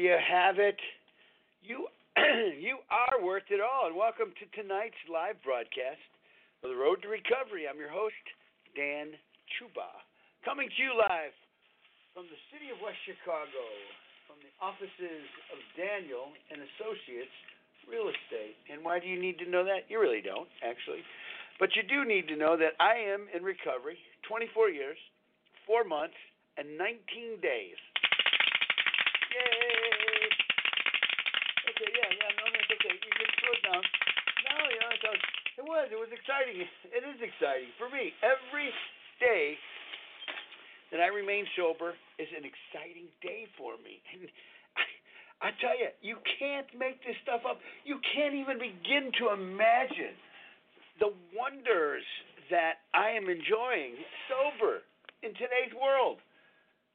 you have it. You you are worth it all. And welcome to tonight's live broadcast of The Road to Recovery. I'm your host, Dan Chuba, coming to you live from the city of West Chicago, from the offices of Daniel and Associates Real Estate. And why do you need to know that? You really don't, actually. But you do need to know that I am in recovery 24 years, 4 months, and 19 days exciting. It is exciting for me. Every day that I remain sober is an exciting day for me. And I, I tell you, you can't make this stuff up. You can't even begin to imagine the wonders that I am enjoying sober in today's world.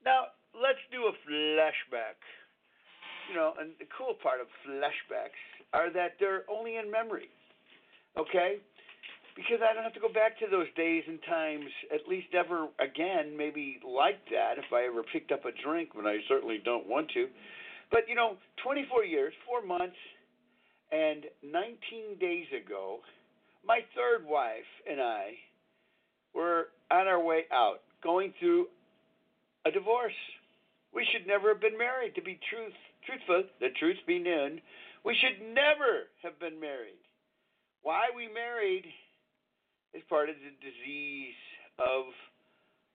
Now, let's do a flashback. You know, and the cool part of flashbacks are that they're only in memory. Okay? Because I don't have to go back to those days and times, at least ever again, maybe like that if I ever picked up a drink, but I certainly don't want to. But, you know, 24 years, four months, and 19 days ago, my third wife and I were on our way out, going through a divorce. We should never have been married, to be truth, truthful, the truth be known. We should never have been married. Why we married is part of the disease of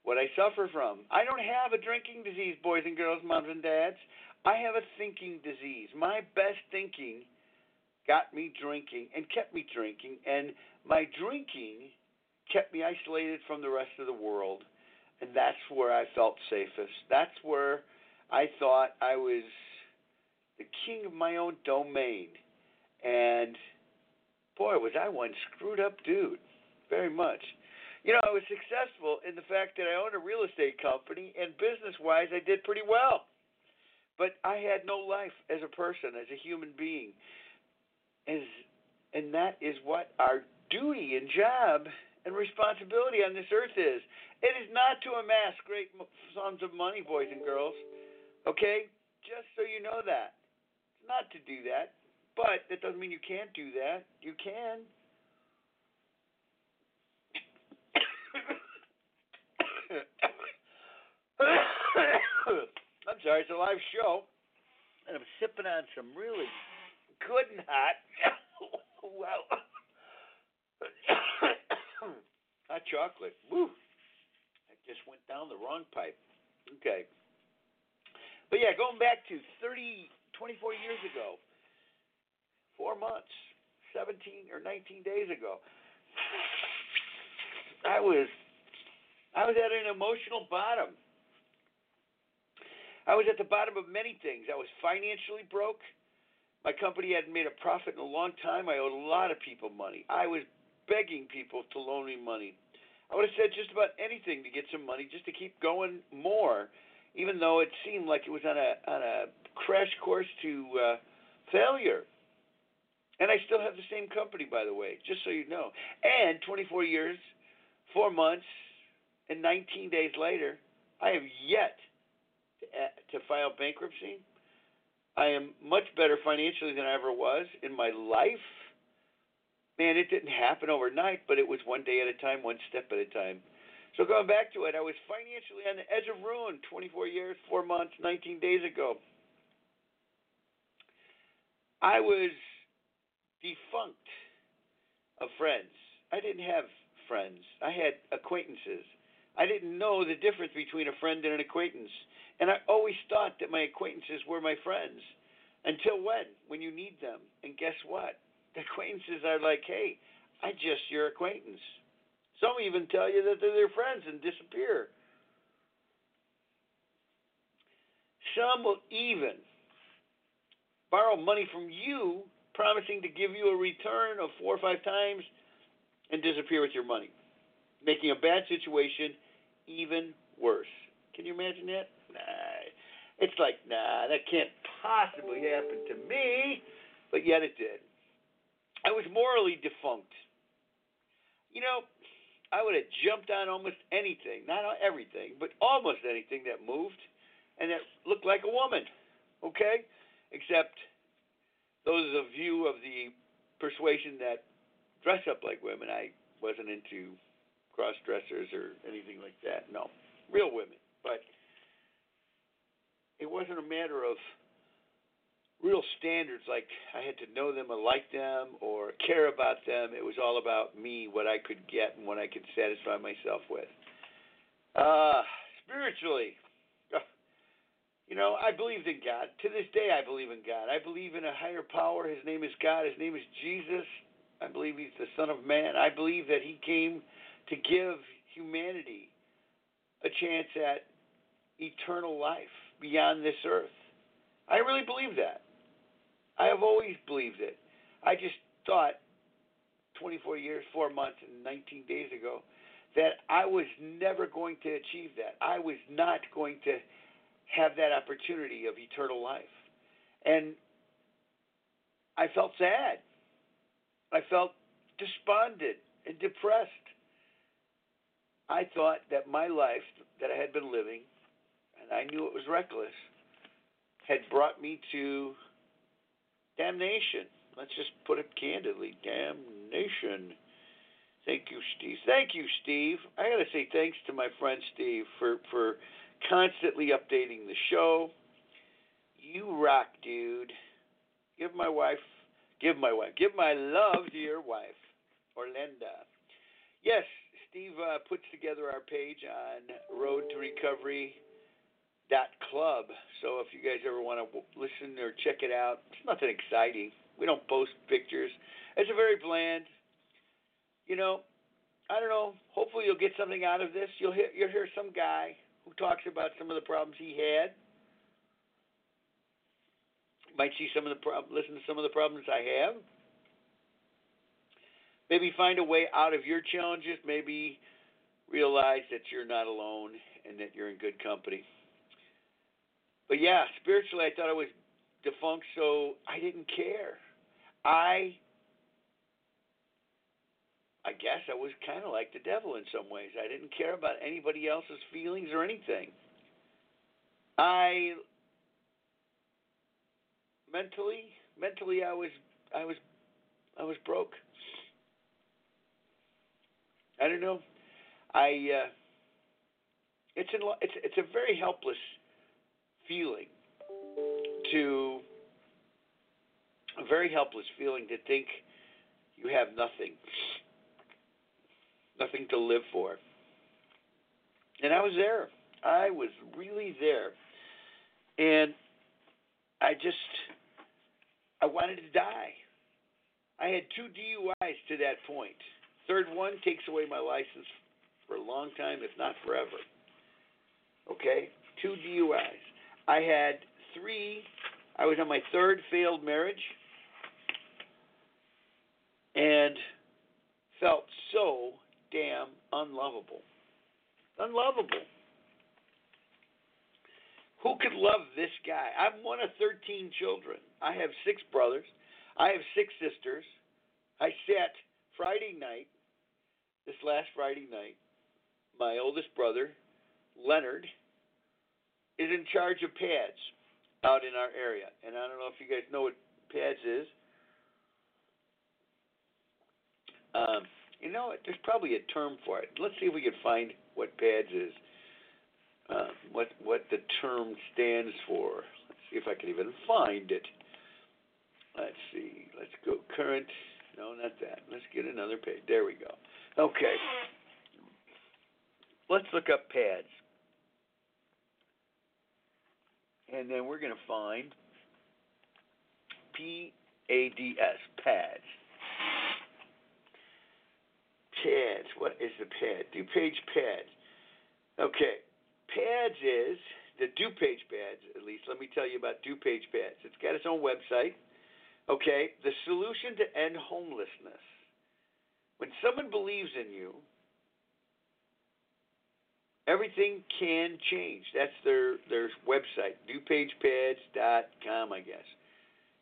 what I suffer from. I don't have a drinking disease, boys and girls, moms and dads. I have a thinking disease. My best thinking got me drinking and kept me drinking, and my drinking kept me isolated from the rest of the world, and that's where I felt safest. That's where I thought I was the king of my own domain. And boy, was I one screwed up dude very much. You know, I was successful in the fact that I owned a real estate company, and business wise, I did pretty well. But I had no life as a person, as a human being. As, and that is what our duty and job and responsibility on this earth is. It is not to amass great sums of money, boys and girls. Okay? Just so you know that. It's not to do that. But that doesn't mean you can't do that. You can. I'm sorry, it's a live show, and I'm sipping on some really good and hot. wow. hot chocolate. Woo. That just went down the wrong pipe. Okay. But yeah, going back to 30, 24 years ago, four months, 17 or 19 days ago, I was I was at an emotional bottom. I was at the bottom of many things. I was financially broke. My company hadn't made a profit in a long time. I owed a lot of people money. I was begging people to loan me money. I would have said just about anything to get some money just to keep going more, even though it seemed like it was on a on a crash course to uh, failure. And I still have the same company, by the way, just so you know. And 24 years, four months, and 19 days later, I have yet to, file bankruptcy. I am much better financially than I ever was in my life. Man, it didn't happen overnight, but it was one day at a time, one step at a time. So going back to it, I was financially on the edge of ruin 24 years, 4 months, 19 days ago. I was defunct of friends. I didn't have friends. I had acquaintances. I didn't know the difference between a friend and an acquaintance. And I always thought that my acquaintances were my friends. Until when? When you need them. And guess what? The acquaintances are like, hey, I just your acquaintance. Some even tell you that they're their friends and disappear. Some will even borrow money from you, promising to give you a return of four or five times, and disappear with your money making a bad situation even worse. Can you imagine that? Nah. It's like, nah, that can't possibly happen to me. But yet it did. I was morally defunct. You know, I would have jumped on almost anything, not everything, but almost anything that moved and that looked like a woman. Okay? Except those of you of the persuasion that dress up like women, I wasn't into cross dressers or anything like that. No, real women. But it wasn't a matter of real standards like I had to know them or like them or care about them. It was all about me, what I could get and what I could satisfy myself with. Uh, spiritually, you know, I believed in God. To this day, I believe in God. I believe in a higher power. His name is God. His name is Jesus. I believe He's the Son of Man. I believe that He came to give humanity a chance at eternal life beyond this earth. I really believe that. I have always believed it. I just thought 24 years, 4 months, and 19 days ago that I was never going to achieve that. I was not going to have that opportunity of eternal life. And I felt sad. I felt despondent and depressed. I thought that my life that I had been living, I knew it was reckless, had brought me to damnation. Let's just put it candidly damnation. Thank you, Steve. Thank you, Steve. I got to say thanks to my friend Steve for, for constantly updating the show. You rock, dude. Give my wife, give my wife, give my love to your wife, Orlinda. Yes, Steve uh, puts together our page on Road to Recovery dot club. So if you guys ever want to listen or check it out, it's nothing exciting. We don't post pictures. It's a very bland. You know, I don't know. Hopefully you'll get something out of this. You'll hear you'll hear some guy who talks about some of the problems he had. Might see some of the prob- listen to some of the problems I have. Maybe find a way out of your challenges. Maybe realize that you're not alone and that you're in good company. But yeah, spiritually, I thought I was defunct, so I didn't care. I I guess I was kind of like the devil in some ways. I didn't care about anybody else's feelings or anything. I mentally, mentally, I was, I was, I was broke. I don't know. I. Uh, it's in, it's it's a very helpless feeling to a very helpless feeling to think you have nothing nothing to live for. And I was there. I was really there. And I just, I wanted to die. I had two DUIs to that point. Third one takes away my license for a long time, if not forever. Okay? Two DUIs. I had three, I was on my third failed marriage and felt so damn unlovable. Unlovable. Who could love this guy? I'm one of 13 children. I have six brothers. I have six sisters. I sat Friday night, this last Friday night, my oldest brother, Leonard, is in charge of pads out in our area. And I don't know if you guys know what pads is. Um, you know, there's probably a term for it. Let's see if we can find what PADS is. Uh, what what the term stands for. Let's see if I can even find it. Let's see. Let's go current. No, not that. Let's get another page. There we go. Okay. Let's look up pads. And then we're going to find P A D S, pads. Pads. What is the pad? DuPage pads. Okay. Pads is the DuPage pads, at least. Let me tell you about DuPage pads. It's got its own website. Okay. The solution to end homelessness. When someone believes in you, everything can change. That's their their website, DuPagePads.com, I guess.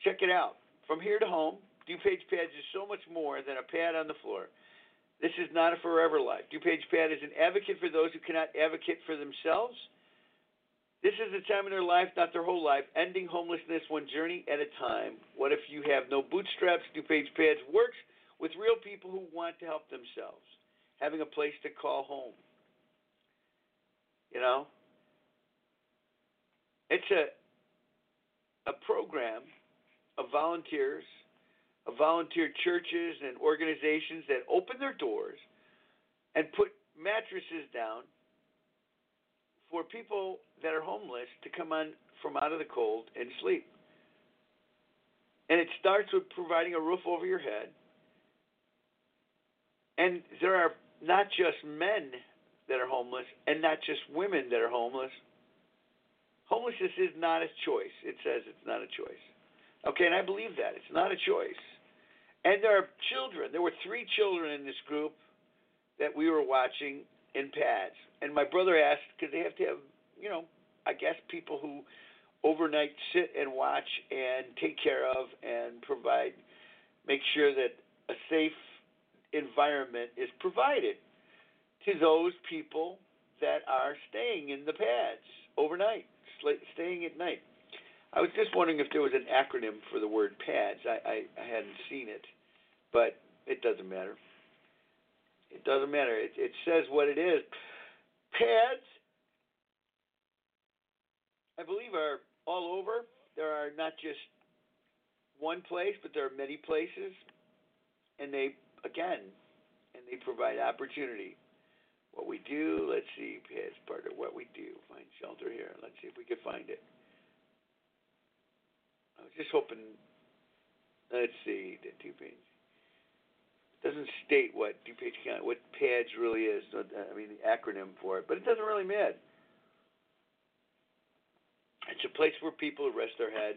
Check it out. From here to home, DuPage Pads is so much more than a pad on the floor. This is not a forever life. DuPage Pat is an advocate for those who cannot advocate for themselves. This is a time in their life, not their whole life, ending homelessness one journey at a time. What if you have no bootstraps? DuPage Pads works with real people who want to help themselves, having a place to call home. You know? It's a a program of volunteers of volunteer churches and organizations that open their doors and put mattresses down for people that are homeless to come on from out of the cold and sleep. And it starts with providing a roof over your head. And there are not just men that are homeless and not just women that are homeless. Homelessness is not a choice. It says it's not a choice. Okay, and I believe that. It's not a choice. And there are children. There were three children in this group that we were watching in pads. And my brother asked, because they have to have, you know, I guess people who overnight sit and watch and take care of and provide, make sure that a safe environment is provided to those people that are staying in the pads overnight, staying at night. I was just wondering if there was an acronym for the word pads. I, I, I hadn't seen it, but it doesn't matter. It doesn't matter. It, it says what it is. Pads, I believe, are all over. There are not just one place, but there are many places, and they again, and they provide opportunity. What we do, let's see, pads part of what we do. Find shelter here. Let's see if we can find it. I was just hoping. Let's see the two pages doesn't state what DuPage County, what PADS really is. I mean, the acronym for it, but it doesn't really matter. It's a place where people rest their head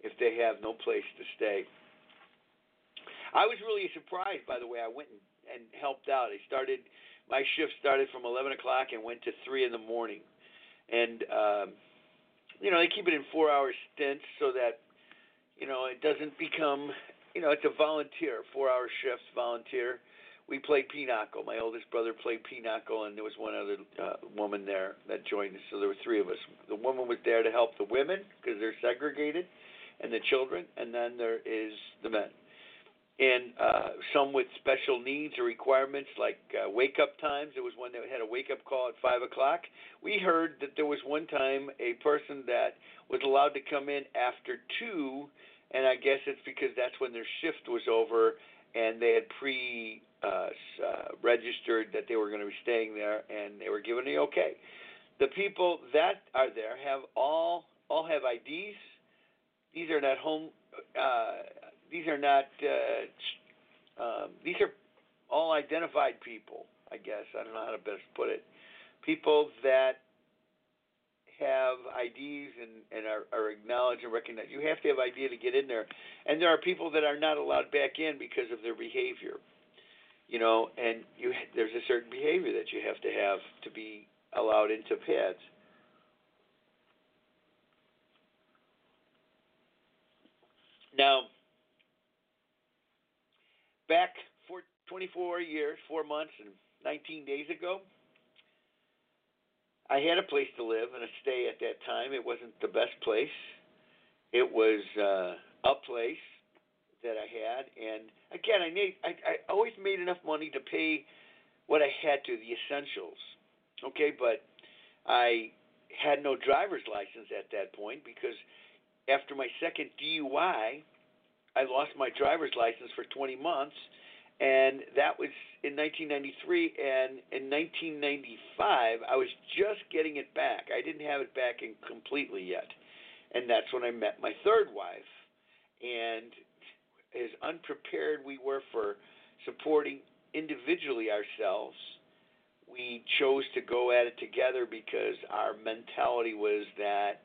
if they have no place to stay. I was really surprised, by the way. I went and, and helped out. I started, my shift started from 11 o'clock and went to 3 in the morning. And, um, you know, they keep it in four hour stints so that, you know, it doesn't become you know, it's a volunteer, four hour shifts, volunteer. We played pinochle. My oldest brother played pinochle, and there was one other uh, woman there that joined us. So there were three of us. The woman was there to help the women because they're segregated, and the children, and then there is the men. And uh, some with special needs or requirements, like uh, wake up times. There was one that had a wake up call at five o'clock. We heard that there was one time a person that was allowed to come in after two and I guess it's because that's when their shift was over and they had pre uh, uh, registered that they were going to be staying there and they were given the okay. The people that are there have all all have IDs. These are not home. Uh, these are not. Uh, um, these are all identified people. I guess I don't know how to best put it. People that have IDs and, and are, are acknowledged and recognized. You have to have ID to get in there. And there are people that are not allowed back in because of their behavior. You know, and you there's a certain behavior that you have to have to be allowed into pads. Now, back for 24 years, 4 months and 19 days ago, I had a place to live and a stay at that time. It wasn't the best place. It was uh, a place that I had, and again, I made I, I always made enough money to pay what I had to, the essentials. Okay, but I had no driver's license at that point because after my second DUI, I lost my driver's license for 20 months and that was in 1993 and in 1995 I was just getting it back. I didn't have it back in completely yet. And that's when I met my third wife and as unprepared we were for supporting individually ourselves, we chose to go at it together because our mentality was that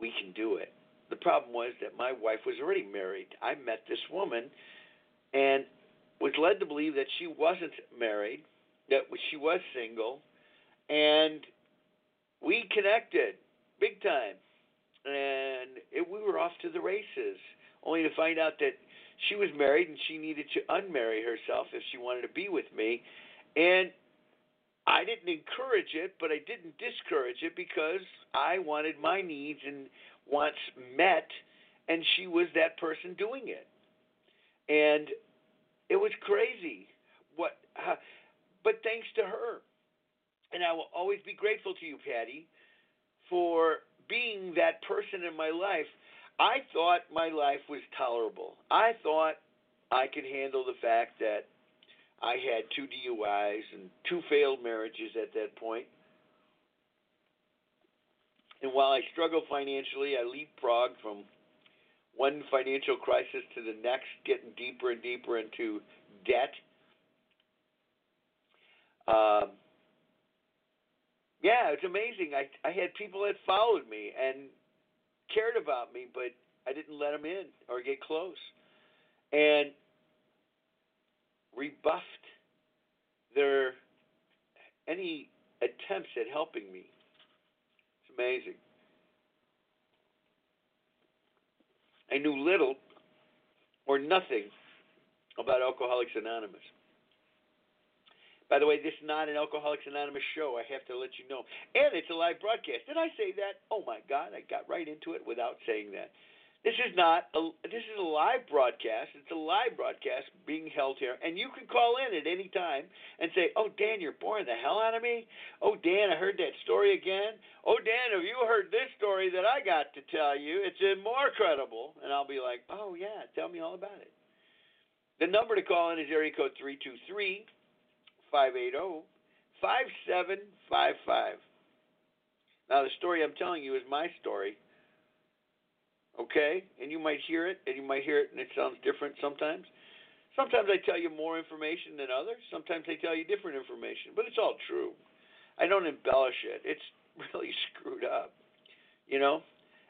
we can do it. The problem was that my wife was already married. I met this woman and was led to believe that she wasn't married, that she was single, and we connected big time. And it, we were off to the races, only to find out that she was married and she needed to unmarry herself if she wanted to be with me. And I didn't encourage it, but I didn't discourage it because I wanted my needs and wants met, and she was that person doing it. And it was crazy. What? Uh, but thanks to her, and I will always be grateful to you, Patty, for being that person in my life. I thought my life was tolerable. I thought I could handle the fact that I had two DUIs and two failed marriages at that point. And while I struggled financially, I leapfrogged from one financial crisis to the next, getting deeper and deeper into debt. Um, yeah, it's amazing. I I had people that followed me and cared about me, but I didn't let them in or get close, and rebuffed their any attempts at helping me. Amazing. I knew little or nothing about Alcoholics Anonymous. By the way, this is not an Alcoholics Anonymous show. I have to let you know. And it's a live broadcast. Did I say that? Oh my God, I got right into it without saying that. This is not a this is a live broadcast. It's a live broadcast being held here, and you can call in at any time and say, "Oh Dan, you're boring the hell out of me." "Oh Dan, I heard that story again." "Oh Dan, have you heard this story that I got to tell you? It's more credible." And I'll be like, "Oh yeah, tell me all about it." The number to call in is area code three two three five eight zero five seven five five. Now the story I'm telling you is my story okay? And you might hear it, and you might hear it, and it sounds different sometimes. Sometimes I tell you more information than others. Sometimes I tell you different information, but it's all true. I don't embellish it. It's really screwed up, you know.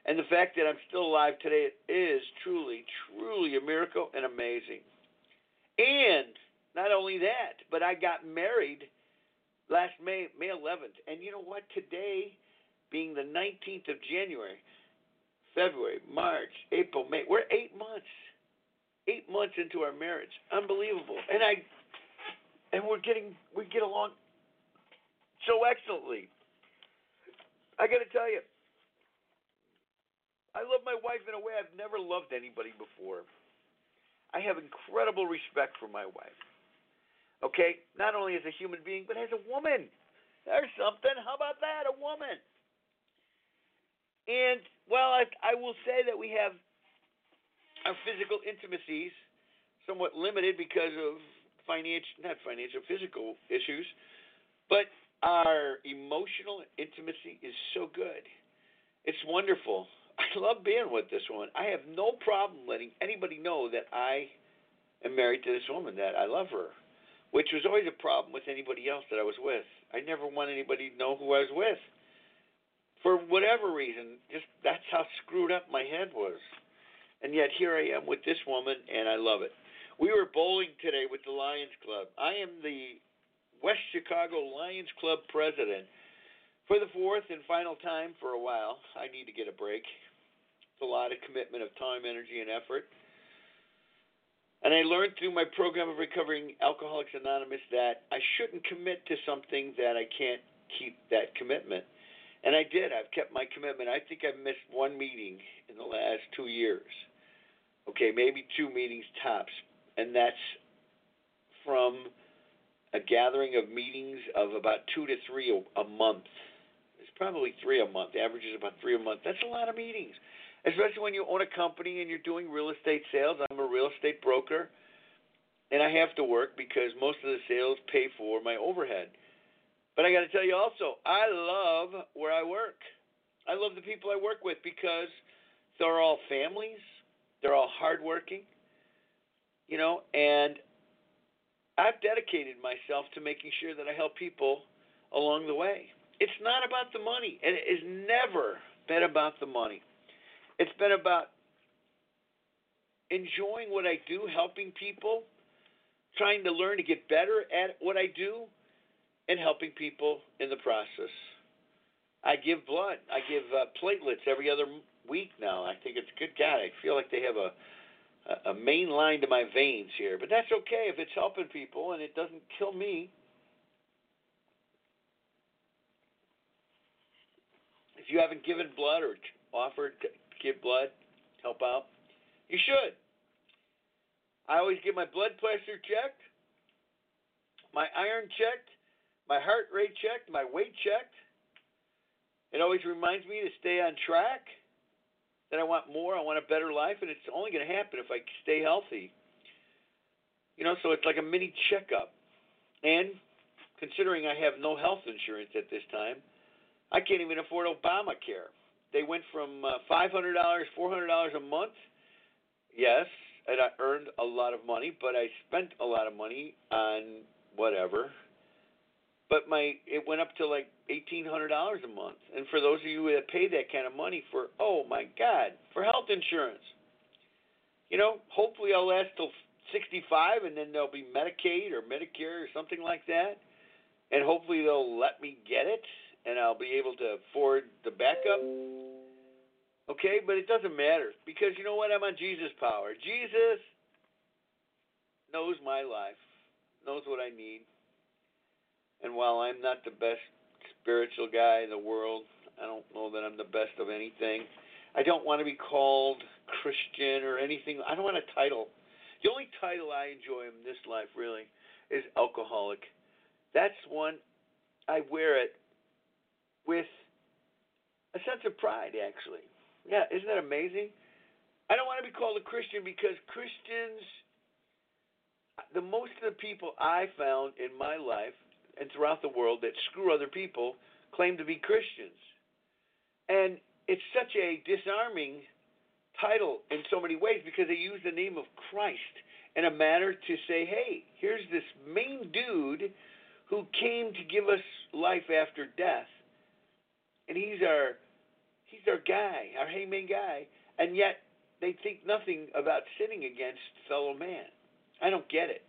And the fact that I'm still alive today is truly, truly a miracle and amazing. And not only that, but I got married last May, May 11th. And you know what? Today, being the 19th of January, February, March, April, May. We're eight months. Eight months into our marriage. Unbelievable. And I and we're getting we get along so excellently. I gotta tell you, I love my wife in a way I've never loved anybody before. I have incredible respect for my wife. Okay? Not only as a human being, but as a woman. There's something. How about that? A woman. And well, I, I will say that we have our physical intimacies somewhat limited because of financial, not financial, physical issues, but our emotional intimacy is so good. It's wonderful. I love being with this woman. I have no problem letting anybody know that I am married to this woman, that I love her, which was always a problem with anybody else that I was with. I never want anybody to know who I was with for whatever reason, just that's how screwed up my head was. And yet here I am with this woman, and I love it. We were bowling today with the Lions Club. I am the West Chicago Lions Club president for the fourth and final time for a while. I need to get a break. It's a lot of commitment of time, energy, and effort. And I learned through my program of recovering Alcoholics Anonymous that I shouldn't commit to something that I can't keep that commitment. And I did. I've kept my commitment. I think I've missed one meeting in the last two years. Okay, maybe two meetings tops. And that's from a gathering of meetings of about two to three a, a month. It's probably three a month. The average is about three a month. That's a lot of meetings, especially when you own a company and you're doing real estate sales. I'm a real estate broker, and I have to work because most of the sales pay for my overhead. But I got to tell you also, I love where I work. I love the people I work with because they're all families, they're all hardworking, you know, and I've dedicated myself to making sure that I help people along the way. It's not about the money, and it has never been about the money. It's been about enjoying what I do, helping people, trying to learn to get better at what I do, and helping people in the process. I give blood. I give uh, platelets every other week now. I think it's a good. God, I feel like they have a a main line to my veins here, but that's okay if it's helping people and it doesn't kill me. If you haven't given blood or offered to give blood, help out, you should. I always get my blood pressure checked, my iron checked, my heart rate checked, my weight checked. It always reminds me to stay on track, that I want more, I want a better life, and it's only going to happen if I stay healthy. You know, so it's like a mini checkup. And considering I have no health insurance at this time, I can't even afford Obamacare. They went from uh, $500, $400 a month. Yes, and I earned a lot of money, but I spent a lot of money on whatever, but my it went up to like eighteen hundred dollars a month. And for those of you that pay that kind of money for oh my God, for health insurance. You know, hopefully I'll last till sixty five and then there'll be Medicaid or Medicare or something like that. And hopefully they'll let me get it and I'll be able to afford the backup. Okay, but it doesn't matter because you know what? I'm on Jesus power. Jesus knows my life, knows what I need. And while I'm not the best spiritual guy in the world, I don't know that I'm the best of anything. I don't want to be called Christian or anything. I don't want a title. The only title I enjoy in this life really is alcoholic. That's one I wear it with a sense of pride actually. Yeah, isn't that amazing? I don't want to be called a Christian because Christians the most of the people I found in my life and throughout the world that screw other people claim to be Christians. And it's such a disarming title in so many ways because they use the name of Christ in a manner to say, hey, here's this main dude who came to give us life after death. And he's our he's our guy, our hey main guy. And yet they think nothing about sinning against fellow man. I don't get it.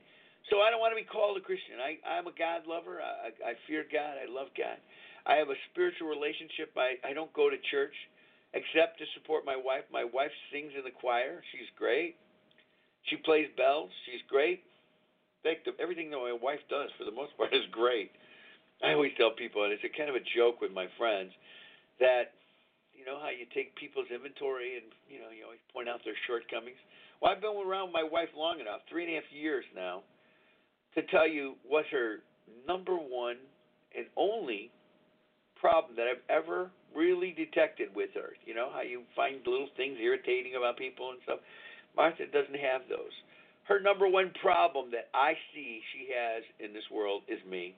So I don't want to be called a Christian. I, I'm a God lover. I, I fear God. I love God. I have a spiritual relationship. I, I don't go to church except to support my wife. My wife sings in the choir. She's great. She plays bells. She's great. Everything that my wife does, for the most part, is great. I always tell people, and it's a kind of a joke with my friends, that you know how you take people's inventory and you know you always point out their shortcomings. Well, I've been around my wife long enough, three and a half years now, to tell you what her number one and only problem that I've ever really detected with her. You know how you find little things irritating about people and stuff. Martha doesn't have those. Her number one problem that I see she has in this world is me.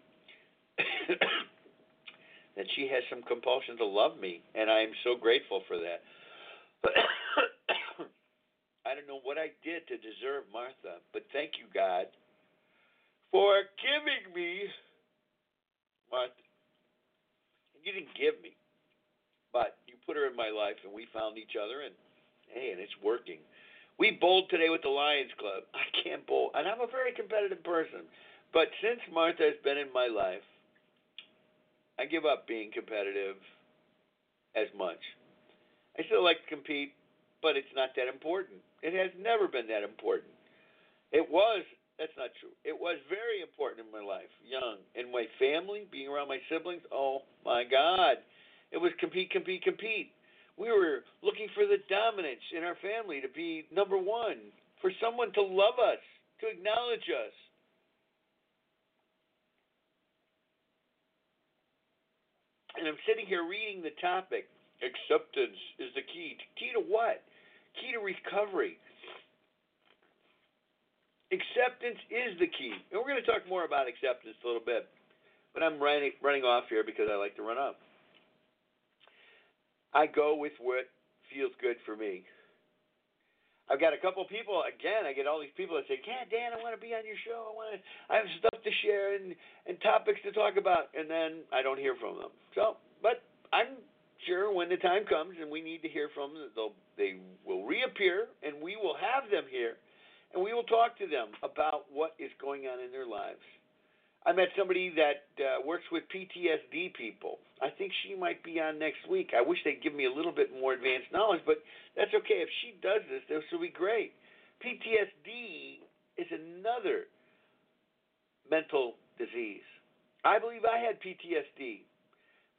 that she has some compulsion to love me, and I am so grateful for that. I don't know what I did to deserve Martha, but thank you, God, for giving me what you didn't give me, but you put her in my life, and we found each other, and hey, and it's working. We bowled today with the Lions Club. I can't bowl, and I'm a very competitive person. But since Martha has been in my life, I give up being competitive as much. I still like to compete, but it's not that important. It has never been that important. It was that's not true. It was very important in my life, young. In my family, being around my siblings, oh my God. It was compete, compete, compete. We were looking for the dominance in our family to be number one, for someone to love us, to acknowledge us. And I'm sitting here reading the topic. Acceptance is the key. Key to what? Key to recovery. Acceptance is the key. And we're going to talk more about acceptance a little bit. But I'm running, running off here because I like to run up. I go with what feels good for me. I've got a couple people again. I get all these people that say, "Yeah, Dan, I want to be on your show. I want to. I have stuff to share and and topics to talk about." And then I don't hear from them. So, but I'm sure when the time comes and we need to hear from them, they'll they will reappear and we will have them here and we will talk to them about what is going on in their lives. I met somebody that uh, works with PTSD people. I think she might be on next week. I wish they'd give me a little bit more advanced knowledge, but that's okay. If she does this, this will be great. PTSD is another mental disease. I believe I had PTSD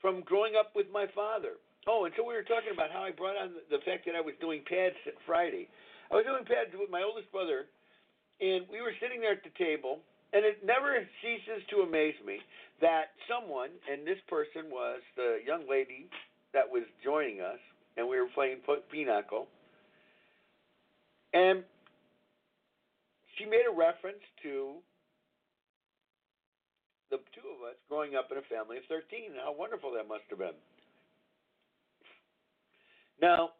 from growing up with my father. Oh, and so we were talking about how I brought on the fact that I was doing pads Friday. I was doing pads with my oldest brother, and we were sitting there at the table, and it never ceases to amaze me that someone, and this person was the young lady that was joining us, and we were playing pinochle, and she made a reference to the two of us growing up in a family of 13 and how wonderful that must have been. Now,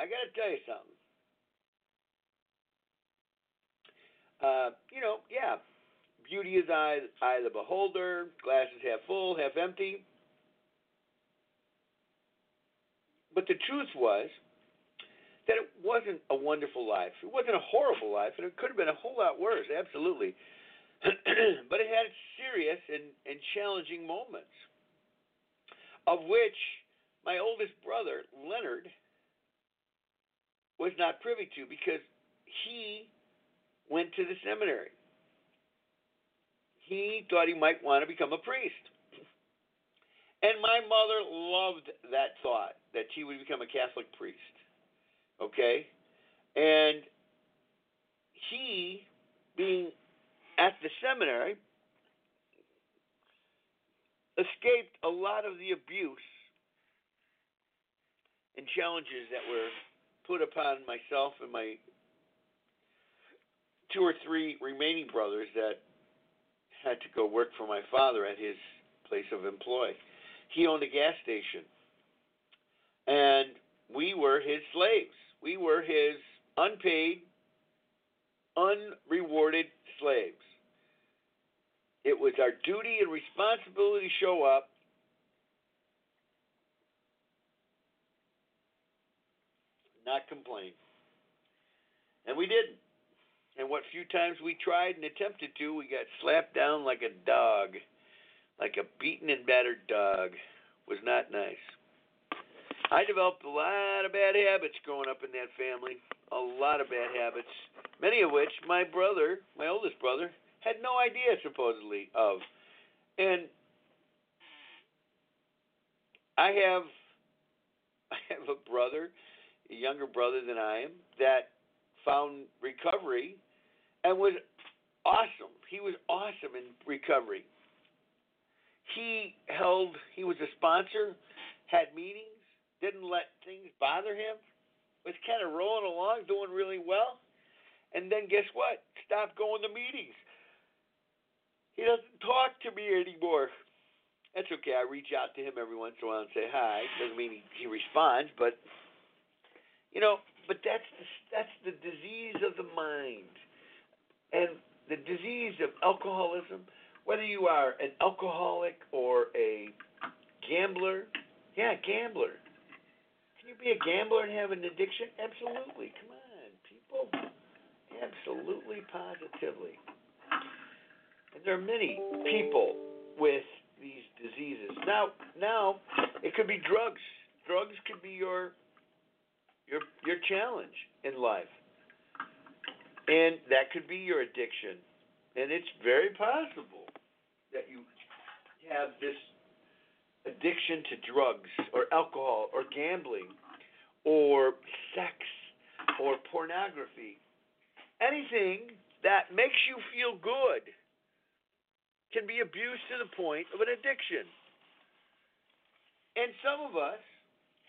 I got to tell you something. Uh, you know, yeah, beauty is eye, eye of the beholder, glasses half full, half empty. But the truth was that it wasn't a wonderful life. It wasn't a horrible life, and it could have been a whole lot worse, absolutely. but it had serious and, and challenging moments, of which my oldest brother, Leonard, was not privy to because he went to the seminary. He thought he might want to become a priest. And my mother loved that thought that she would become a Catholic priest. Okay? And he, being at the seminary, escaped a lot of the abuse and challenges that were put upon myself and my two or three remaining brothers that had to go work for my father at his place of employ. He owned a gas station, and we were his slaves. We were his unpaid, unrewarded slaves. It was our duty and responsibility to show up. Not complain. And we didn't. And what few times we tried and attempted to, we got slapped down like a dog, like a beaten and battered dog. Was not nice. I developed a lot of bad habits growing up in that family. A lot of bad habits, many of which my brother, my oldest brother, had no idea supposedly of. And I have I have a brother, a younger brother than I am, that found recovery and was awesome. He was awesome in recovery. He held he was a sponsor, had meetings, didn't let things bother him, was kind of rolling along, doing really well. And then guess what? Stopped going to meetings. He doesn't talk to me anymore. That's okay. I reach out to him every once in a while and say hi. Doesn't mean he, he responds, but you know, but that's the, that's the disease of the mind, and the disease of alcoholism. Whether you are an alcoholic or a gambler, yeah, gambler. Can you be a gambler and have an addiction? Absolutely. Come on, people. Absolutely, positively. And there are many people with these diseases. Now, now it could be drugs. Drugs could be your your your challenge in life, and that could be your addiction. And it's very possible that you have this addiction to drugs or alcohol or gambling or sex or pornography. Anything that makes you feel good can be abused to the point of an addiction. And some of us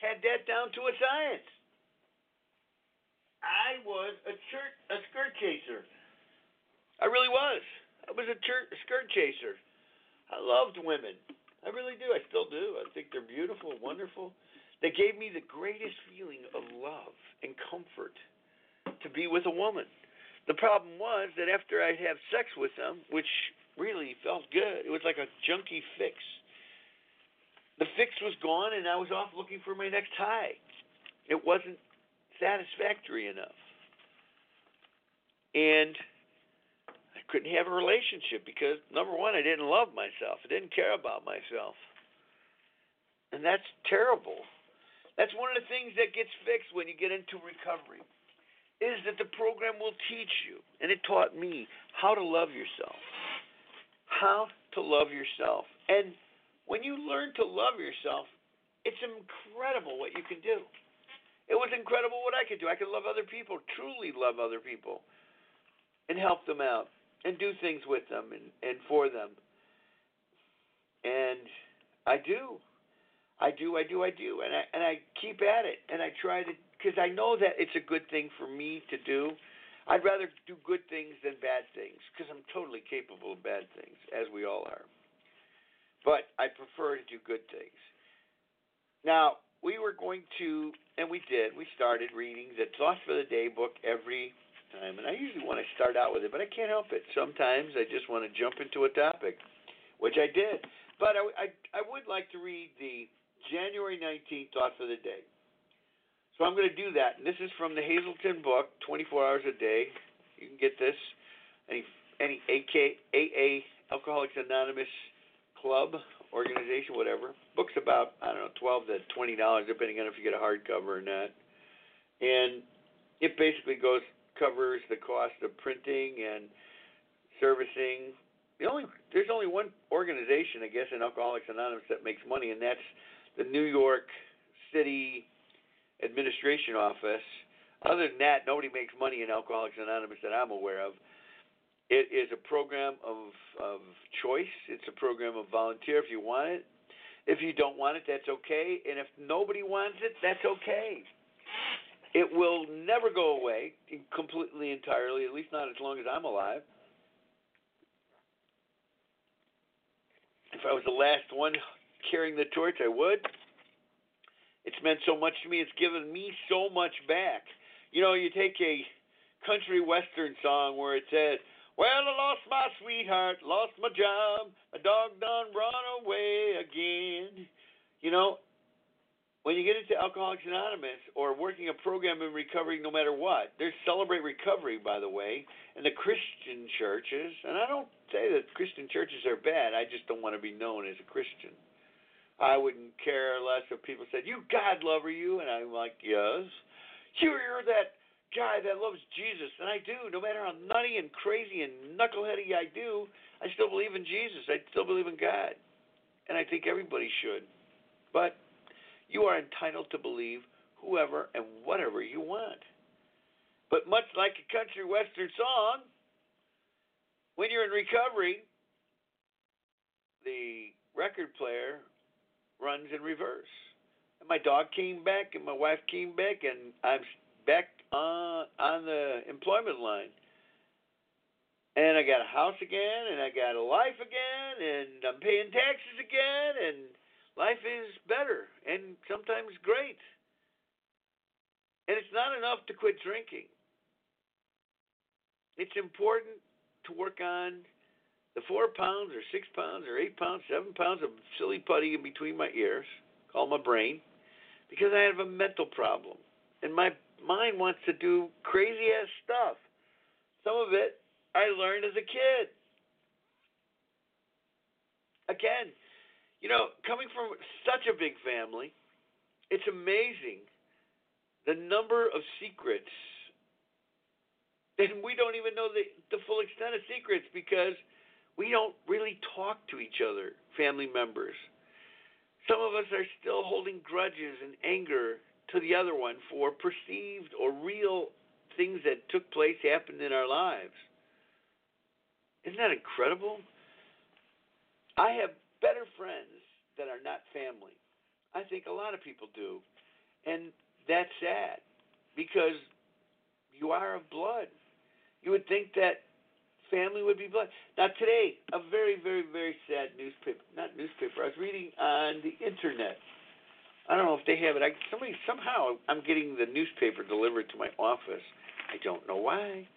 had that down to a science. I was a skirt a skirt chaser. I really was. I was a, church, skirt chaser. I loved women. I really do. I still do. I think they're beautiful, wonderful. They gave me the greatest feeling of love and comfort to be with a woman. The problem was that after I'd have sex with them, which really felt good. It was like a junkie fix. The fix was gone, and I was off looking for my next high. It wasn't satisfactory enough. And I couldn't have a relationship because, number one, I didn't love myself, I didn't care about myself. And that's terrible. That's one of the things that gets fixed when you get into recovery. Is that the program will teach you, and it taught me how to love yourself how to love yourself. And when you learn to love yourself, it's incredible what you can do. It was incredible what I could do. I could love other people, truly love other people, and help them out, and do things with them and, and for them. And I do. I do, I do, I do. And I and I keep at it and I try to because I know that it's a good thing for me to do I'd rather do good things than bad things because I'm totally capable of bad things, as we all are. But I prefer to do good things. Now, we were going to, and we did, we started reading the Thought for the Day book every time, and I usually want to start out with it, but I can't help it. Sometimes I just want to jump into a topic, which I did. But I, I, I would like to read the January 19th thought for the day. So I'm going to do that, and this is from the Hazelden book, 24 Hours a Day. You can get this any any AK, AA Alcoholics Anonymous club organization, whatever. Book's about I don't know, 12 to 20 dollars, depending on if you get a hardcover or not. And it basically goes covers the cost of printing and servicing. The only there's only one organization, I guess, in Alcoholics Anonymous that makes money, and that's the New York City Administration Office. Other than that, nobody makes money in Alcoholics Anonymous that I'm aware of. It is a program of of choice. It's a program of volunteer if you want it. If you don't want it, that's okay. And if nobody wants it, that's okay. It will never go away completely, entirely, at least not as long as I'm alive. If I was the last one carrying the torch, I would. It's meant so much to me. It's given me so much back. You know, you take a country western song where it says, Well, I lost my sweetheart, lost my job, a dog done run away again. You know, when you get into Alcoholics Anonymous or working a program in recovery, no matter what, there's Celebrate Recovery, by the way, and the Christian churches. And I don't say that Christian churches are bad. I just don't want to be known as a Christian. I wouldn't care less if people said, "You God lover, you," and I'm like, "Yes." You're that guy that loves Jesus, and I do. No matter how nutty and crazy and knuckleheady I do, I still believe in Jesus. I still believe in God, and I think everybody should. But you are entitled to believe whoever and whatever you want. But much like a country western song, when you're in recovery, the record player runs in reverse. And my dog came back, and my wife came back, and I'm back on on the employment line. And I got a house again, and I got a life again, and I'm paying taxes again, and life is better and sometimes great. And it's not enough to quit drinking. It's important to work on the four pounds or six pounds or eight pounds, seven pounds of silly putty in between my ears, called my brain, because I have a mental problem. And my mind wants to do crazy ass stuff. Some of it I learned as a kid. Again, you know, coming from such a big family, it's amazing the number of secrets. And we don't even know the, the full extent of secrets because we don't really talk to each other, family members. Some of us are still holding grudges and anger to the other one for perceived or real things that took place, happened in our lives. Isn't that incredible? I have better friends that are not family. I think a lot of people do. And that's sad because you are of blood. You would think that family would be blood. Now, today, a very, very, very sad newspaper, not newspaper, I was reading on the internet. I don't know if they have it. I, somebody, somehow, I'm getting the newspaper delivered to my office. I don't know why.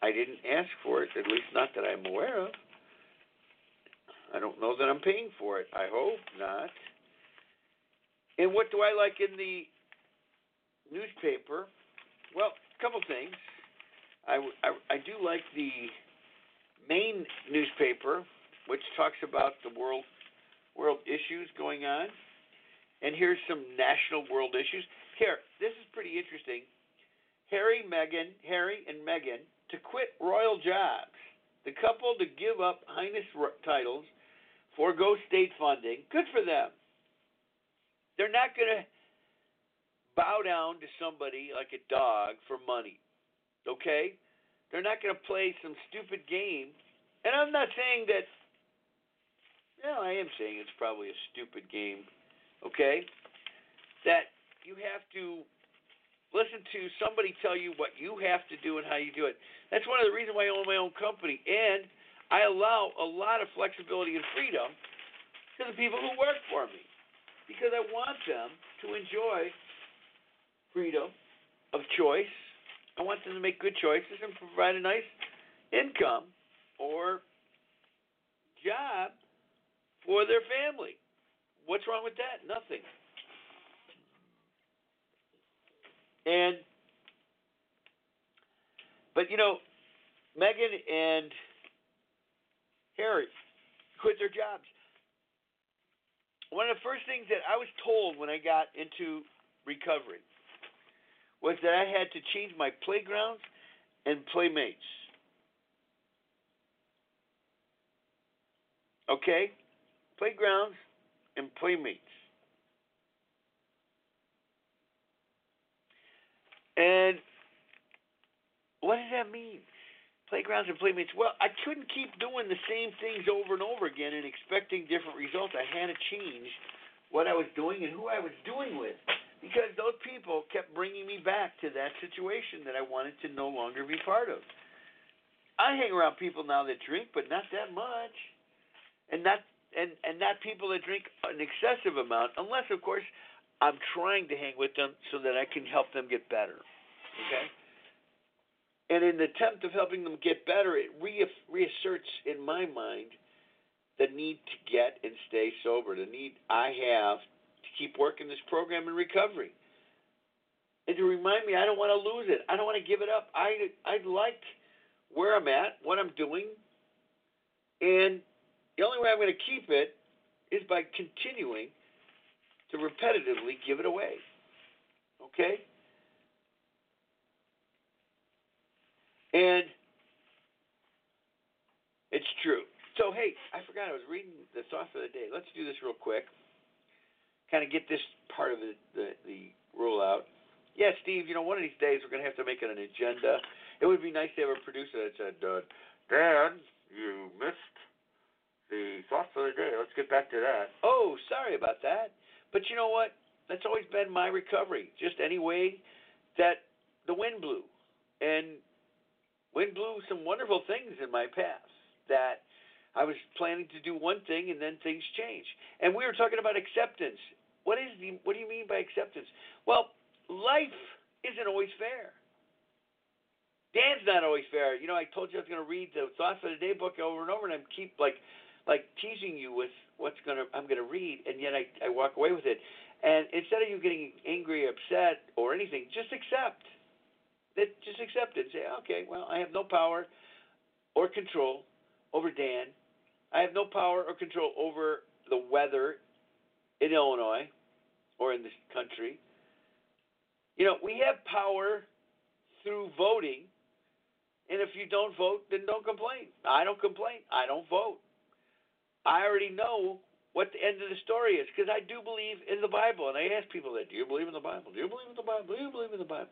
I didn't ask for it, at least not that I'm aware of. I don't know that I'm paying for it. I hope not. And what do I like in the newspaper? Well, a couple things. I, I, I do like the main newspaper, which talks about the world world issues going on. And here's some national world issues. Here, this is pretty interesting. Harry, Meghan, Harry and Meghan to quit royal jobs. The couple to give up highness titles forego state funding. Good for them. They're not going to bow down to somebody like a dog for money. Okay? They're not going to play some stupid game. And I'm not saying that, no, I am saying it's probably a stupid game. Okay? That you have to listen to somebody tell you what you have to do and how you do it. That's one of the reasons why I own my own company. And I allow a lot of flexibility and freedom to the people who work for me because I want them to enjoy freedom of choice, I want them to make good choices and provide a nice income or job for their family. What's wrong with that? Nothing. And but you know, Meghan and Harry quit their jobs. One of the first things that I was told when I got into recovery was that I had to change my playgrounds and playmates. Okay? Playgrounds and playmates. And what does that mean? Playgrounds and playmates. Well, I couldn't keep doing the same things over and over again and expecting different results. I had to change what I was doing and who I was doing with because those people kept bringing me back to that situation that I wanted to no longer be part of. I hang around people now that drink, but not that much, and not and and not people that drink an excessive amount, unless of course I'm trying to hang with them so that I can help them get better. Okay. And in the attempt of helping them get better, it re- reasserts in my mind the need to get and stay sober, the need I have to keep working this program in recovery. And to remind me I don't want to lose it. I don't want to give it up. I I like where I'm at, what I'm doing, and the only way I'm going to keep it is by continuing to repetitively give it away. Okay? And it's true. So, hey, I forgot I was reading the thought for the day. Let's do this real quick. Kind of get this part of the, the, the rule out. Yeah, Steve, you know, one of these days we're going to have to make it an agenda. It would be nice to have a producer that said, uh, Dan, you missed the thought for the day. Let's get back to that. Oh, sorry about that. But you know what? That's always been my recovery. Just any way that the wind blew. And wind blew some wonderful things in my past that I was planning to do one thing and then things changed. And we were talking about acceptance. What is the what do you mean by acceptance? Well, life isn't always fair. Dan's not always fair. You know, I told you I was going to read the Thoughts for the Day book over and over, and I keep like, like teasing you with what's to I'm to read, and yet I I walk away with it. And instead of you getting angry, upset, or anything, just accept that just accept it. Say, okay, well, I have no power or control over Dan. I have no power or control over the weather in Illinois or in this country. You know, we have power through voting, and if you don't vote, then don't complain. I don't complain. I don't vote. I already know what the end of the story is because I do believe in the Bible. And I ask people that, do you believe in the Bible? Do you believe in the Bible? Do you believe in the Bible?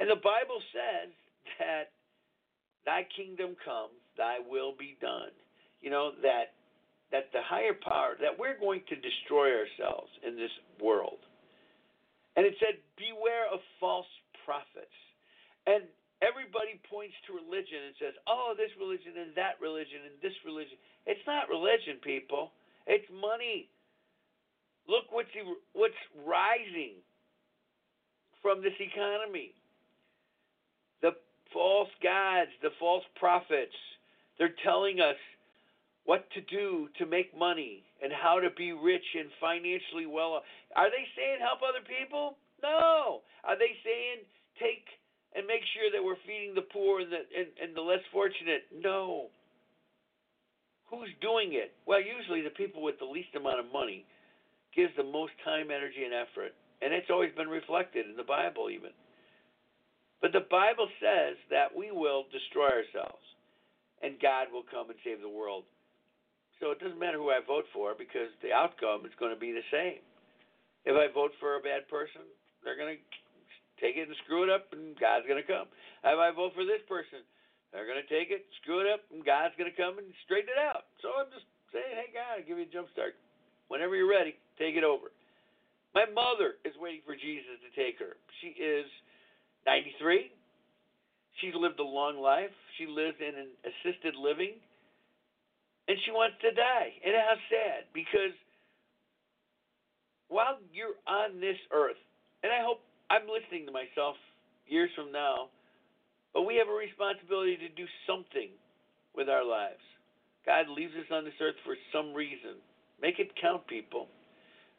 And the Bible says that thy kingdom come, thy will be done. You know, that that the higher power that we're going to destroy ourselves in this world. And it said, Beware of false prophets. And everybody points to religion and says, Oh, this religion and that religion and this religion. It's not religion, people. It's money. Look what's what's rising from this economy the false gods, the false prophets. They're telling us what to do to make money and how to be rich and financially well. Are they saying help other people? No. Are they saying take and make sure that we're feeding the poor and the and, and the less fortunate? No. Who's doing it? Well, usually the people with the least amount of money gives the most time, energy, and effort, and it's always been reflected in the Bible, even. But the Bible says that we will destroy ourselves and God will come and save the world. So it doesn't matter who I vote for because the outcome is going to be the same. If I vote for a bad person, they're going to take it and screw it up and God's going to come. If I vote for this person, they're going to take it, screw it up, and God's going to come and straighten it out. So I'm just saying, hey, God, I'll give you a jump start. Whenever you're ready, take it over. My mother is waiting for Jesus to take her. She is 93. She's lived a long life. She lives in an assisted living. And she wants to die. And how sad because while you're on this earth, and I hope I'm listening to myself years from now But we have a responsibility to do something with our lives. God leaves us on this earth for some reason. Make it count, people.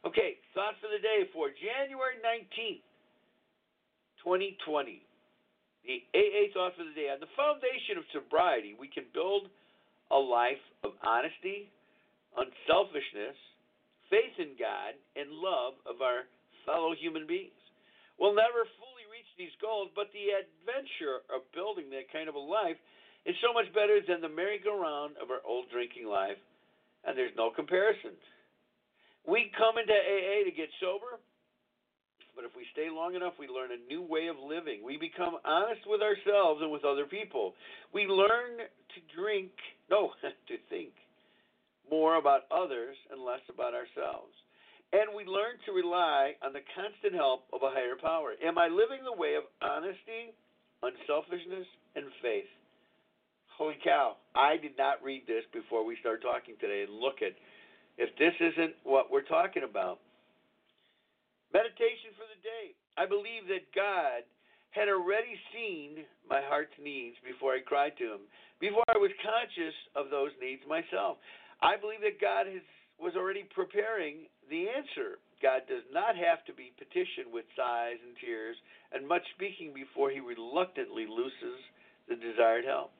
Okay, thoughts for the day for January 19th, 2020. The AA thought for the day. On the foundation of sobriety, we can build a life of honesty, unselfishness, faith in God, and love of our fellow human beings. We'll never fully reach these goals, but the adventure of building that kind of a life is so much better than the merry-go-round of our old drinking life, and there's no comparison. We come into AA to get sober, but if we stay long enough, we learn a new way of living. We become honest with ourselves and with other people. We learn to drink, no, to think more about others and less about ourselves. And we learn to rely on the constant help of a higher power. Am I living the way of honesty, unselfishness, and faith? Holy cow, I did not read this before we start talking today and look at if this isn't what we're talking about. Meditation for the day. I believe that God had already seen my heart's needs before I cried to Him, before I was conscious of those needs myself. I believe that God has, was already preparing the answer. God does not have to be petitioned with sighs and tears and much speaking before He reluctantly looses the desired help.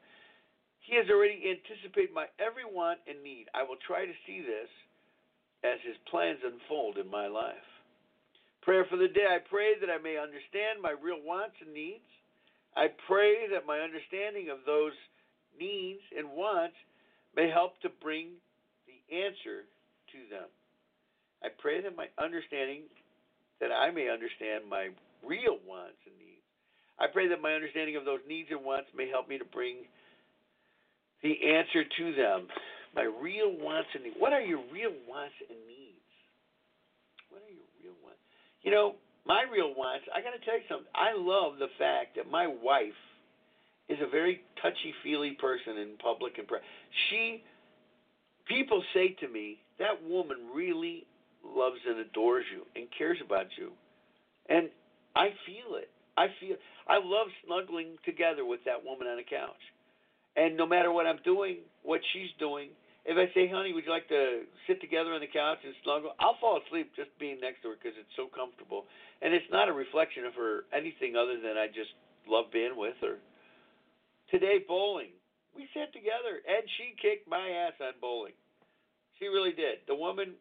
He has already anticipated my every want and need. I will try to see this as His plans unfold in my life. Prayer for the day. I pray that I may understand my real wants and needs. I pray that my understanding of those needs and wants may help to bring the answer to them. I pray that my understanding, that I may understand my real wants and needs. I pray that my understanding of those needs and wants may help me to bring the answer to them. My real wants and needs. What are your real wants and needs? What are your real wants? You know, my real wants, I got to tell you something. I love the fact that my wife is a very touchy feely person in public and private. She, people say to me, that woman really loves and adores you and cares about you. And I feel it. I feel I love snuggling together with that woman on the couch. And no matter what I'm doing, what she's doing, if I say, honey, would you like to sit together on the couch and snuggle? I'll fall asleep just being next to her because it's so comfortable. And it's not a reflection of her anything other than I just love being with her. Today, bowling. We sat together and she kicked my ass on bowling. She really did. The woman,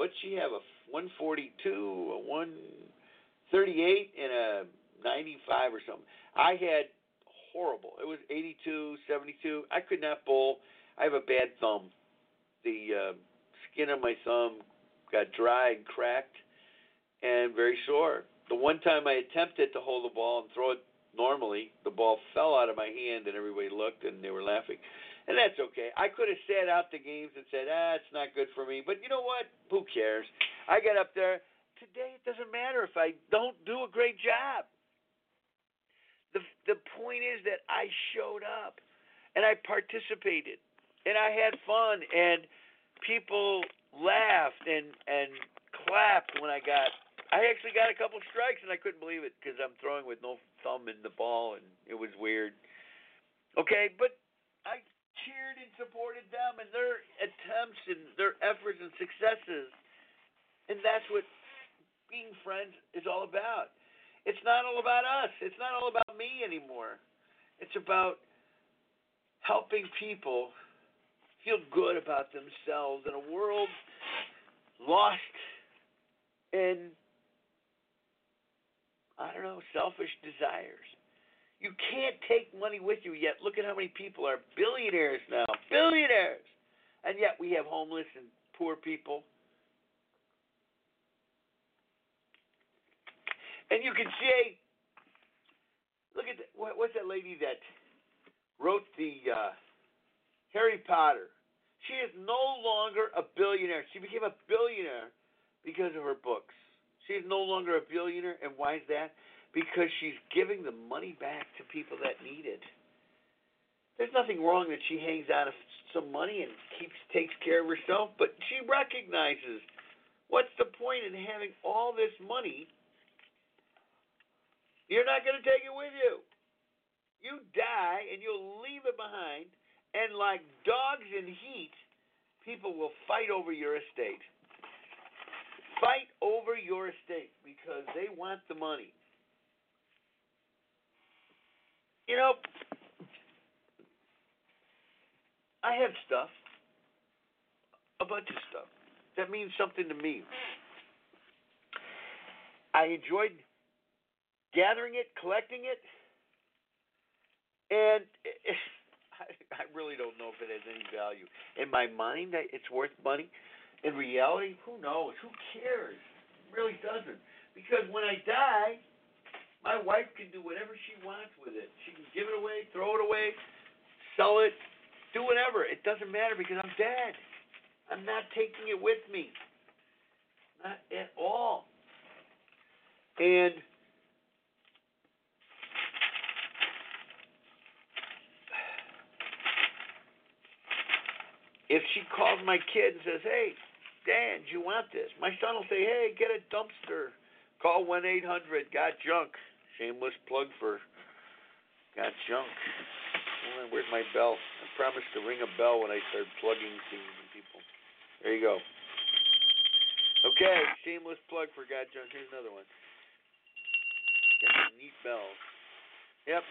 what'd she have? A 142, a 138, and a 95 or something. I had horrible. It was 82, 72. I could not bowl. I have a bad thumb. The uh, skin on my thumb got dry and cracked and very sore. The one time I attempted to hold the ball and throw it normally, the ball fell out of my hand and everybody looked and they were laughing. And that's okay. I could have sat out the games and said, ah, it's not good for me. But you know what? Who cares? I got up there. Today it doesn't matter if I don't do a great job. The the point is that I showed up and I participated and I had fun, and people laughed and and clapped when I got. I actually got a couple strikes, and I couldn't believe it because I'm throwing with no thumb in the ball, and it was weird. Okay, but I cheered and supported them and their attempts and their efforts and successes, and that's what being friends is all about. It's not all about us. It's not all about me anymore. It's about helping people feel good about themselves in a world lost in I don't know, selfish desires. You can't take money with you yet. Look at how many people are billionaires now. Billionaires. And yet we have homeless and poor people. And you can see, look at the, what's that lady that wrote the uh, Harry Potter. She is no longer a billionaire. She became a billionaire because of her books. She is no longer a billionaire, and why is that? Because she's giving the money back to people that need it. There's nothing wrong that she hangs out of some money and keeps takes care of herself, but she recognizes what's the point in having all this money? You're not going to take it with you. You die and you'll leave it behind, and like dogs in heat, people will fight over your estate. Fight over your estate because they want the money. You know, I have stuff, a bunch of stuff that means something to me. I enjoyed gathering it, collecting it, and I really don't know if it has any value. In my mind, it's worth money. In reality, who knows? Who cares? It really doesn't. Because when I die, my wife can do whatever she wants with it. She can give it away, throw it away, sell it, do whatever. It doesn't matter because I'm dead. I'm not taking it with me. Not at all. And if she calls my kid and says, "Hey, Dan, do you want this?" My son will say, "Hey, get a dumpster. Call one eight hundred got junk." Shameless plug for got junk. where's my bell? I promised to ring a bell when I start plugging things and people. There you go. Okay, shameless plug for got junk. Here's another one. Got some neat bells. Yep.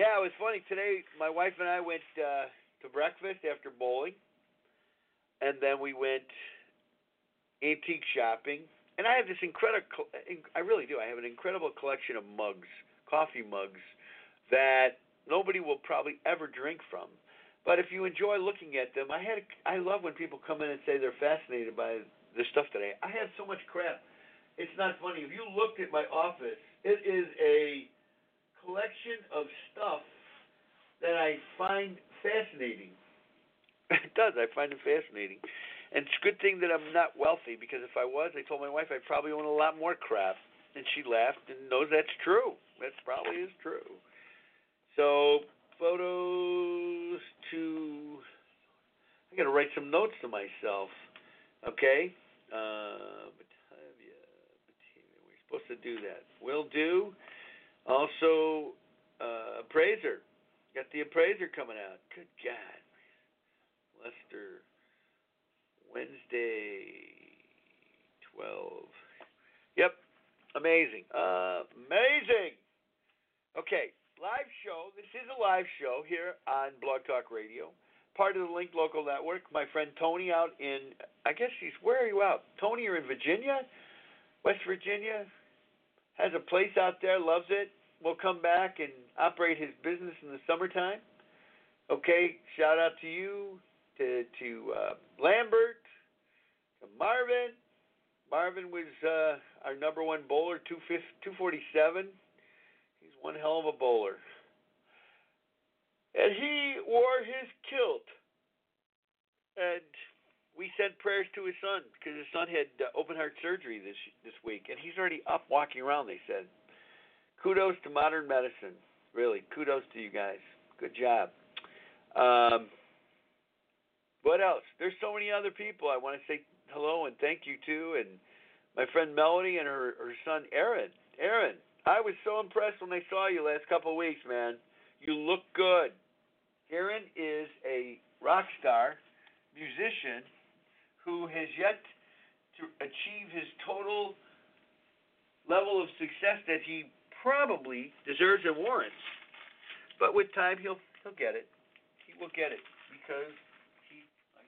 Yeah, it was funny today. My wife and I went. uh to breakfast after bowling, and then we went antique shopping. And I have this incredible, I really do. I have an incredible collection of mugs, coffee mugs, that nobody will probably ever drink from. But if you enjoy looking at them, I had, I love when people come in and say they're fascinated by the stuff I, I have so much crap. It's not funny. If you looked at my office, it is a collection of stuff that I find fascinating. It does. I find it fascinating. And it's a good thing that I'm not wealthy because if I was, I told my wife I'd probably own a lot more crap. And she laughed and knows that's true. That probably is true. So, photos to. I got to write some notes to myself. Okay? Uh, Batavia, Batavia. We're supposed to do that. Will do. Also, uh, appraiser. Got the appraiser coming out. Good God. Lester, Wednesday, 12. Yep, amazing. Uh, amazing. Okay, live show. This is a live show here on Blog Talk Radio, part of the Link Local Network. My friend Tony out in, I guess he's, where are you out? Tony, you're in Virginia? West Virginia? Has a place out there, loves it will come back and operate his business in the summertime. Okay, shout out to you, to to uh, Lambert, to Marvin. Marvin was uh, our number one bowler, 247. He's one hell of a bowler. And he wore his kilt. And we sent prayers to his son because his son had uh, open heart surgery this this week, and he's already up walking around. They said kudos to modern medicine. Really, kudos to you guys. Good job. Um, what else? There's so many other people I want to say hello and thank you to, and my friend Melody and her her son Aaron. Aaron, I was so impressed when I saw you last couple of weeks, man. You look good. Aaron is a rock star musician who has yet to achieve his total level of success that he probably deserves and warrants. But with time, he'll he'll get it. He will get it because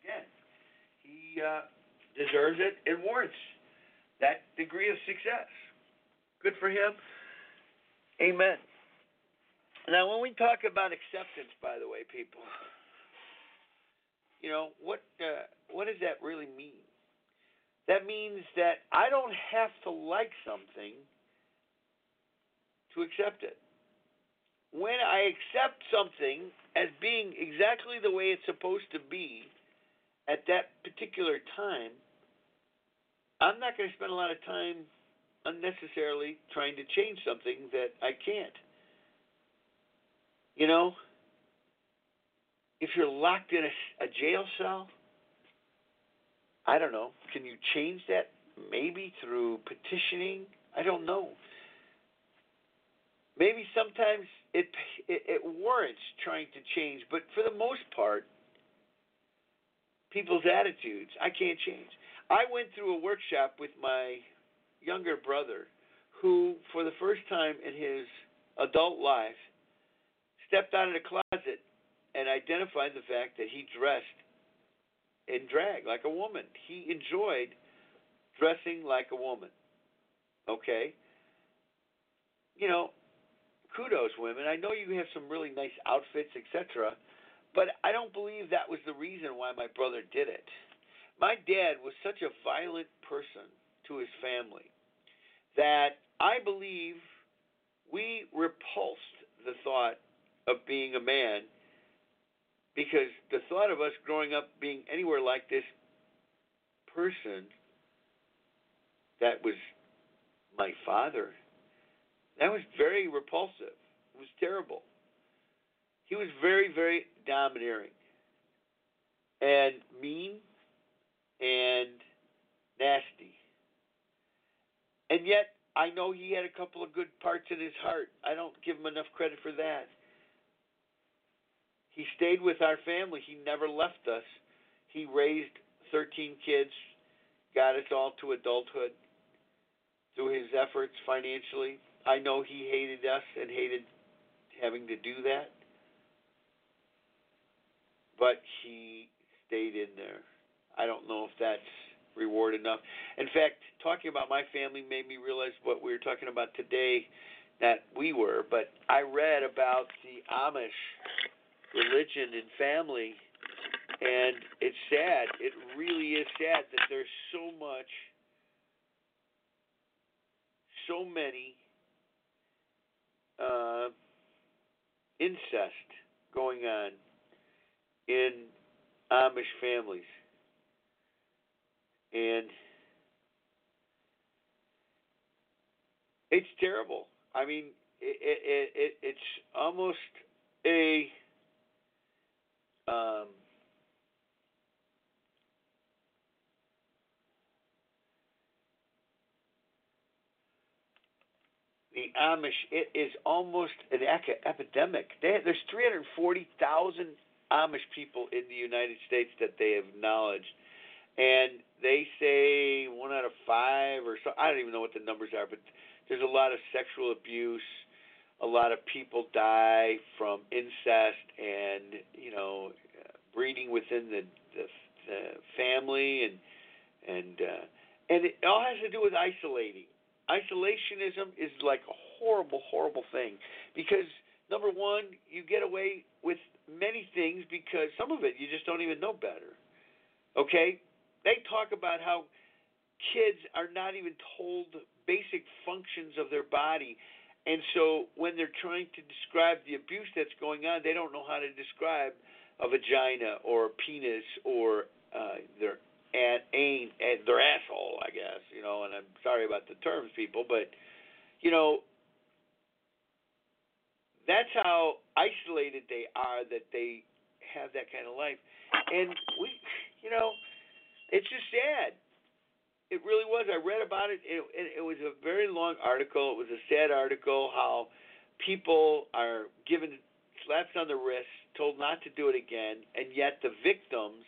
again he uh, deserves it and warrants that degree of success. Good for him. Amen. Now, when we talk about acceptance, by the way, people, you know what uh, what does that really mean? That means that I don't have to like something to accept it. When I accept something as being exactly the way it's supposed to be at that particular time, I'm not going to spend a lot of time unnecessarily trying to change something that I can't. You know, if you're locked in a, a jail cell, I don't know, can you change that? Maybe through petitioning? I don't know. maybe sometimes it, it it warrants trying to change, but for the most part, people's attitudes I can't change. I went through a workshop with my younger brother, who for the first time in his adult life stepped out of the closet and identified the fact that he dressed in drag like a woman. He enjoyed dressing like a woman. Okay? You know, kudos, women. I know you have some really nice outfits, etc. But I don't believe that was the reason why my brother did it. My dad was such a violent person to his family that I believe we repulsed the thought of being a man because the thought of us growing up being anywhere like this person that was my father, that was very repulsive. It was terrible. He was very, very domineering and mean and nasty. And yet, I know he had a couple of good parts in his heart. I don't give him enough credit for that. He stayed with our family. He never left us. He raised 13 kids, got us all to adulthood through his efforts financially. I know he hated us and hated having to do that. But he stayed in there. I don't know if that's reward enough. In fact, talking about my family made me realize what we were talking about today that we were. But I read about the Amish religion and family, and it's sad. It really is sad that there's so much, so many uh, incest going on in Amish families. And it's terrible. I mean, it, it, it, it's almost a um, the Amish, it is almost an epidemic. They, there's 340,000 Amish people in the United States that they acknowledged, and they say one out of five or so. I don't even know what the numbers are, but there's a lot of sexual abuse. A lot of people die from incest and you know breeding within the the, the family and and uh, and it all has to do with isolating. Isolationism is like a horrible, horrible thing because number one, you get away with many things because some of it you just don't even know better. Okay, they talk about how kids are not even told basic functions of their body. And so when they're trying to describe the abuse that's going on, they don't know how to describe a vagina or a penis or uh, their and ain and their asshole, I guess, you know, and I'm sorry about the terms people, but you know that's how isolated they are that they have that kind of life. And we you know, it's just sad. It really was. I read about it. It, it, it was a very long article. It was a sad article how people are given slaps on the wrist, told not to do it again, and yet the victims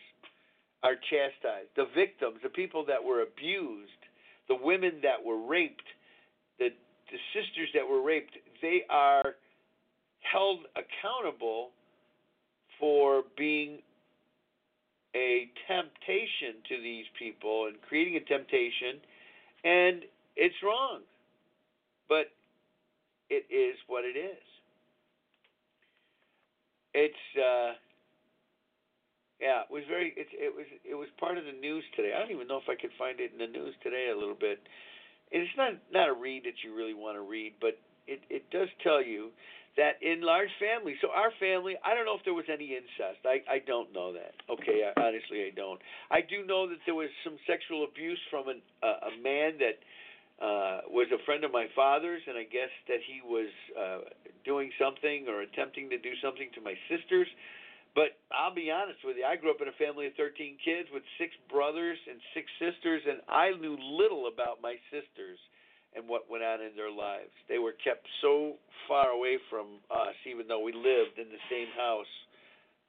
are chastised. The victims, the people that were abused, the women that were raped, the the sisters that were raped, they are held accountable for being a temptation to these people and creating a temptation, and it's wrong. But it is what it is. It's uh, yeah, it was very. It, it was it was part of the news today. I don't even know if I could find it in the news today a little bit. It's not not a read that you really want to read, but it it does tell you that in large families, so our family, I don't know if there was any incest. I I don't know that. Okay, I, honestly, I don't. I do know that there was some sexual abuse from an, uh, a man that uh, was a friend of my father's, and I guess that he was uh, doing something or attempting to do something to my sisters. But I'll be honest with you, I grew up in a family of 13 kids with six brothers and six sisters, and I knew little about my sisters and what went on in their lives. They were kept so far away from us, even though we lived in the same house,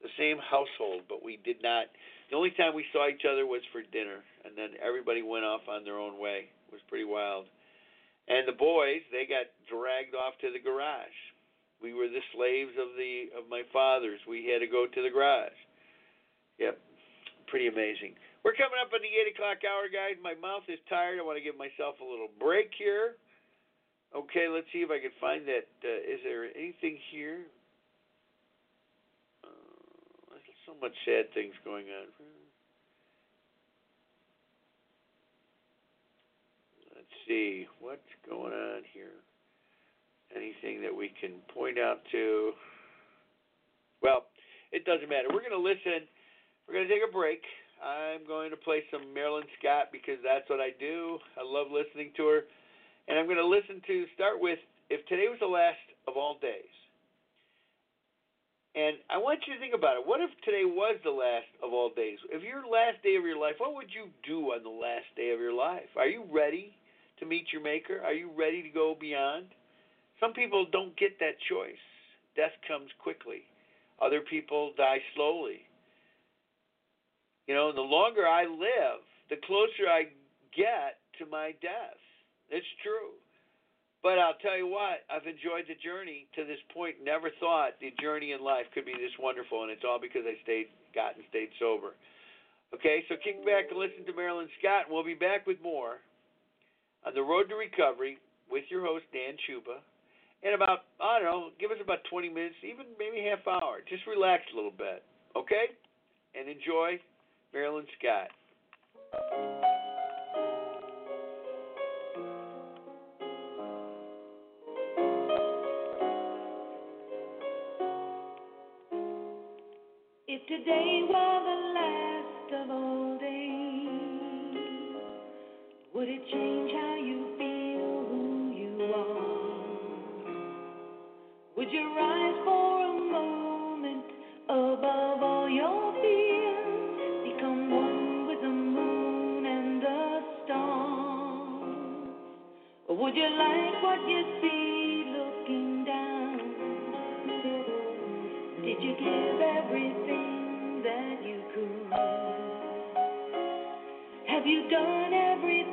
the same household, but we did not. The only time we saw each other was for dinner, and then everybody went off on their own way. It was pretty wild. And the boys, they got dragged off to the garage. We were the slaves of the of my fathers. We had to go to the garage. Yep, pretty amazing. We're coming up on the 8 o'clock hour, guys. My mouth is tired. I want to give myself a little break here. Okay, let's see if I can find that. Uh, is there anything here? Uh, so much sad things going on. Let's see what's going on here. Anything that we can point out to? Well, it doesn't matter. We're going to listen. We're going to take a break. I'm going to play some Marilyn Scott because that's what I do. I love listening to her. And I'm going to listen to start with If Today Was the Last of All Days. And I want you to think about it. What if today was the last of all days? If your last day of your life, what would you do on the last day of your life? Are you ready to meet your Maker? Are you ready to go beyond? Some people don't get that choice. Death comes quickly. Other people die slowly. You know, the longer I live, the closer I get to my death. It's true. But I'll tell you what, I've enjoyed the journey to this point. Never thought the journey in life could be this wonderful, and it's all because I stayed, got and stayed sober. Okay, so kick back and listen to Marilyn Scott, and we'll be back with more on the road to recovery with your host Dan Chuba. In about I don't know, give us about 20 minutes, even maybe half hour. Just relax a little bit, okay, and enjoy Marilyn Scott. If today were the last of all days, would it change how you feel who you are? Would you rise for you like what you see looking down? Did you give everything that you could? Have you done everything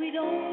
we don't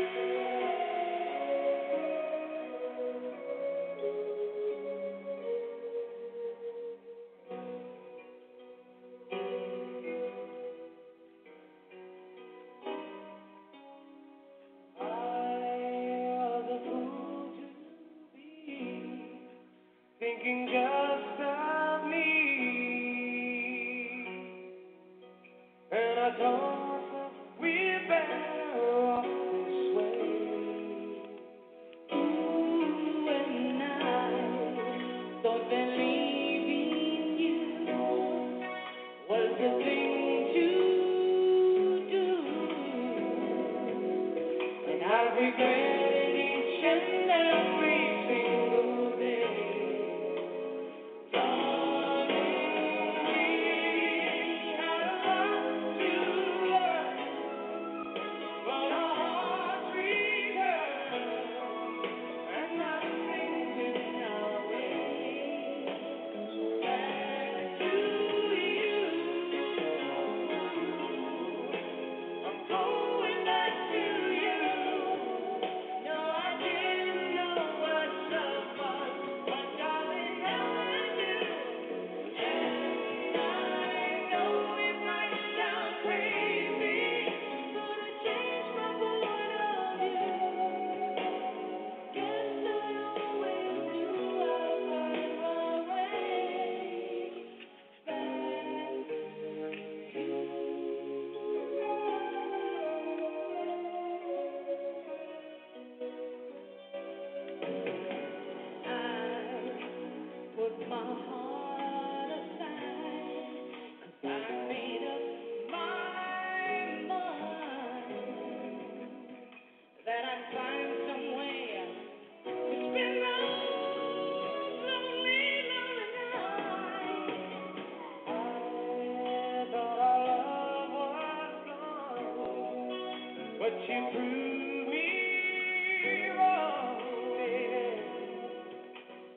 Thinking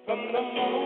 From the moment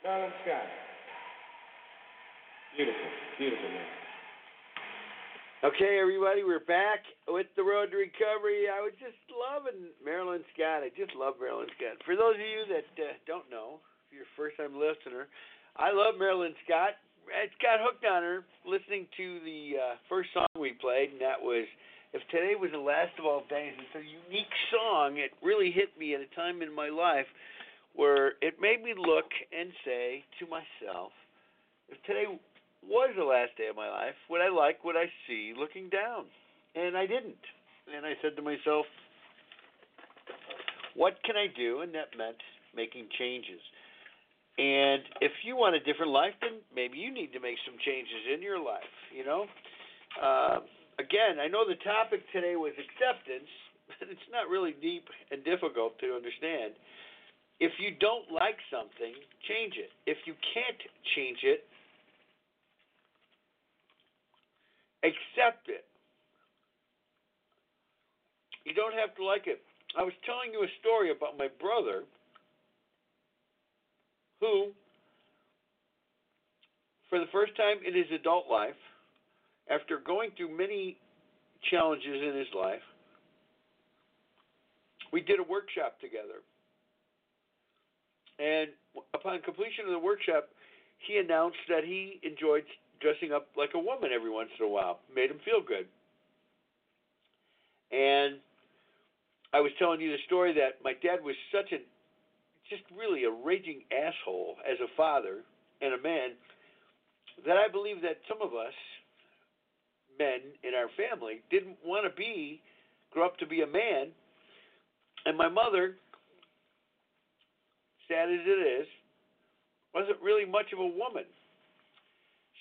Darling Scott. Beautiful, beautiful man. Okay, everybody, we're back with the road to recovery. I was just loving Marilyn Scott. I just love Marilyn Scott. For those of you that uh, don't know, if you're a first-time listener, I love Marilyn Scott. I got hooked on her listening to the uh, first song we played, and that was "If Today Was the Last of All Days." It's a unique song. It really hit me at a time in my life where it made me look and say to myself, "If today was the last day of my life, would I like what I see looking down? And I didn't. And I said to myself, what can I do? And that meant making changes. And if you want a different life, then maybe you need to make some changes in your life, you know? Uh, again, I know the topic today was acceptance, but it's not really deep and difficult to understand. If you don't like something, change it. If you can't change it, Accept it. You don't have to like it. I was telling you a story about my brother who, for the first time in his adult life, after going through many challenges in his life, we did a workshop together. And upon completion of the workshop, he announced that he enjoyed dressing up like a woman every once in a while. Made him feel good. And I was telling you the story that my dad was such a just really a raging asshole as a father and a man that I believe that some of us men in our family didn't want to be grow up to be a man and my mother sad as it is wasn't really much of a woman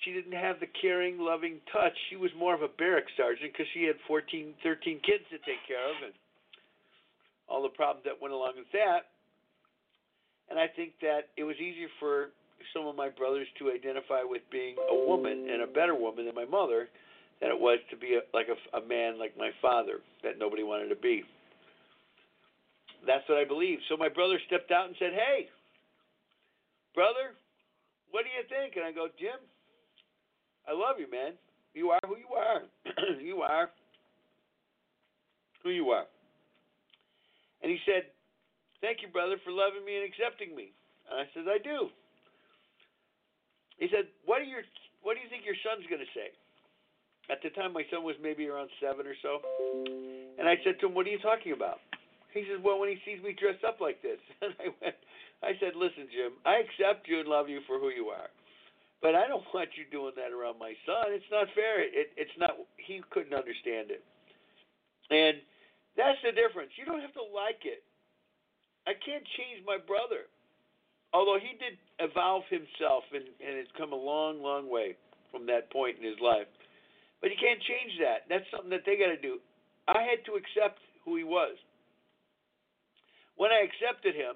she didn't have the caring, loving touch. She was more of a barrack sergeant because she had 14, 13 kids to take care of and all the problems that went along with that. And I think that it was easier for some of my brothers to identify with being a woman and a better woman than my mother than it was to be a, like a, a man like my father that nobody wanted to be. That's what I believe. So my brother stepped out and said, Hey, brother, what do you think? And I go, Jim, I love you, man. You are who you are. you are who you are. And he said, Thank you, brother, for loving me and accepting me. And I said, I do. He said, What are your what do you think your son's gonna say? At the time my son was maybe around seven or so. And I said to him, What are you talking about? He says, Well, when he sees me dressed up like this. And I went I said, Listen, Jim, I accept you and love you for who you are. But I don't want you doing that around my son. It's not fair. It, it's not. He couldn't understand it, and that's the difference. You don't have to like it. I can't change my brother, although he did evolve himself and and has come a long, long way from that point in his life. But you can't change that. That's something that they got to do. I had to accept who he was. When I accepted him,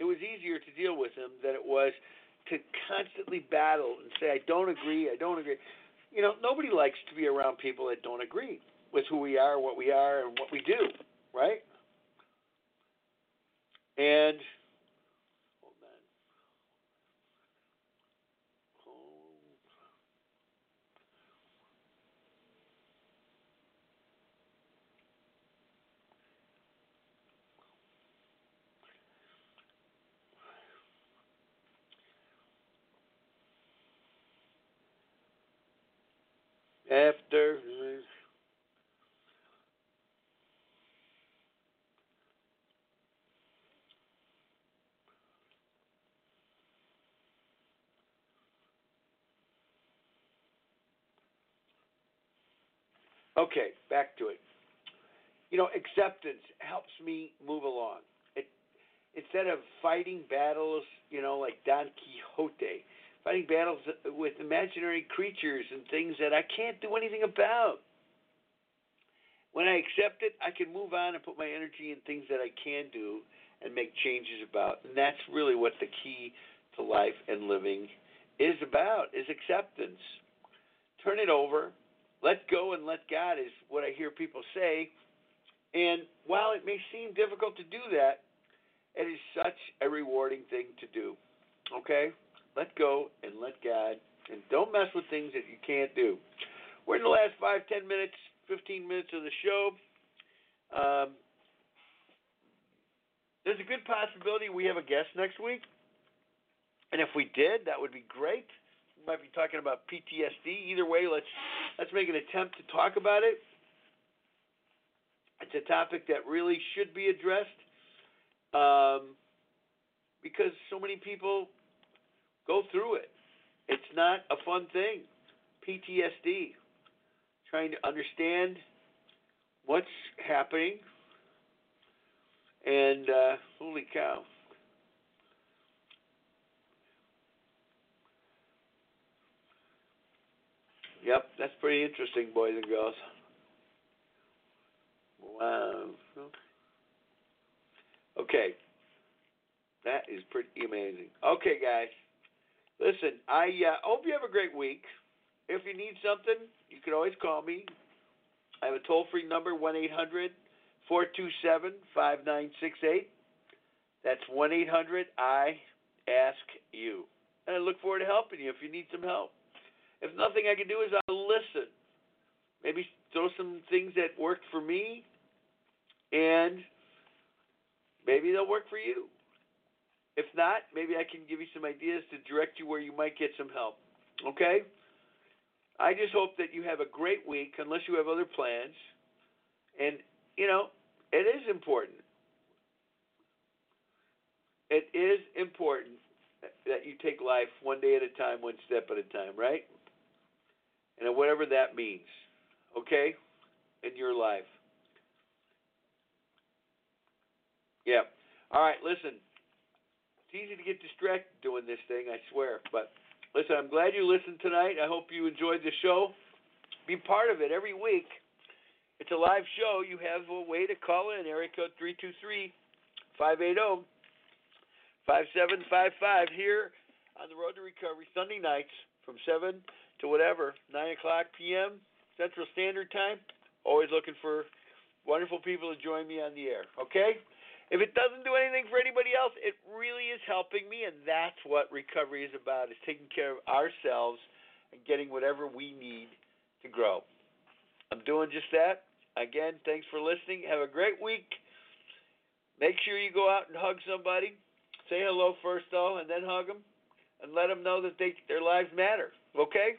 it was easier to deal with him than it was to constantly battle and say, I don't agree, I don't agree. You know, nobody likes to be around people that don't agree with who we are, what we are, and what we do, right? And after Okay, back to it. You know, acceptance helps me move along. It instead of fighting battles, you know, like Don Quixote, fighting battles with imaginary creatures and things that I can't do anything about. When I accept it, I can move on and put my energy in things that I can do and make changes about. And that's really what the key to life and living is about is acceptance. Turn it over, let go and let God is what I hear people say. And while it may seem difficult to do that, it is such a rewarding thing to do. Okay? Let go and let God, and don't mess with things that you can't do. we're in the last five, ten minutes, fifteen minutes of the show. Um, there's a good possibility we have a guest next week, and if we did, that would be great. We might be talking about PTSD. Either way, let's let's make an attempt to talk about it. It's a topic that really should be addressed um, because so many people go through it. It's not a fun thing. PTSD, trying to understand what's happening, and uh, holy cow. Yep, that's pretty interesting, boys and girls. Wow. Okay. That is pretty amazing. Okay, guys. Listen, I uh, hope you have a great week. If you need something, you can always call me. I have a toll free number, 1 800 427 5968. That's 1 800 I Ask You. And I look forward to helping you if you need some help. If nothing I can do is listen. Maybe throw some things that worked for me, and maybe they'll work for you. If not, maybe I can give you some ideas to direct you where you might get some help. Okay? I just hope that you have a great week, unless you have other plans. And, you know, it is important. It is important that you take life one day at a time, one step at a time, right? And whatever that means, okay? In your life. Yeah. All right, listen. It's easy to get distracted doing this thing, I swear. But listen, I'm glad you listened tonight. I hope you enjoyed the show. Be part of it every week. It's a live show. You have a way to call in. Area code 323 580 5755 here on the Road to Recovery Sunday nights from 7 to whatever, 9 o'clock p.m. Central Standard Time. Always looking for wonderful people to join me on the air. Okay? If it doesn't do anything for anybody else, it really is helping me, and that's what recovery is about: is taking care of ourselves and getting whatever we need to grow. I'm doing just that. Again, thanks for listening. Have a great week. Make sure you go out and hug somebody. Say hello first, though, and then hug them, and let them know that they their lives matter. Okay?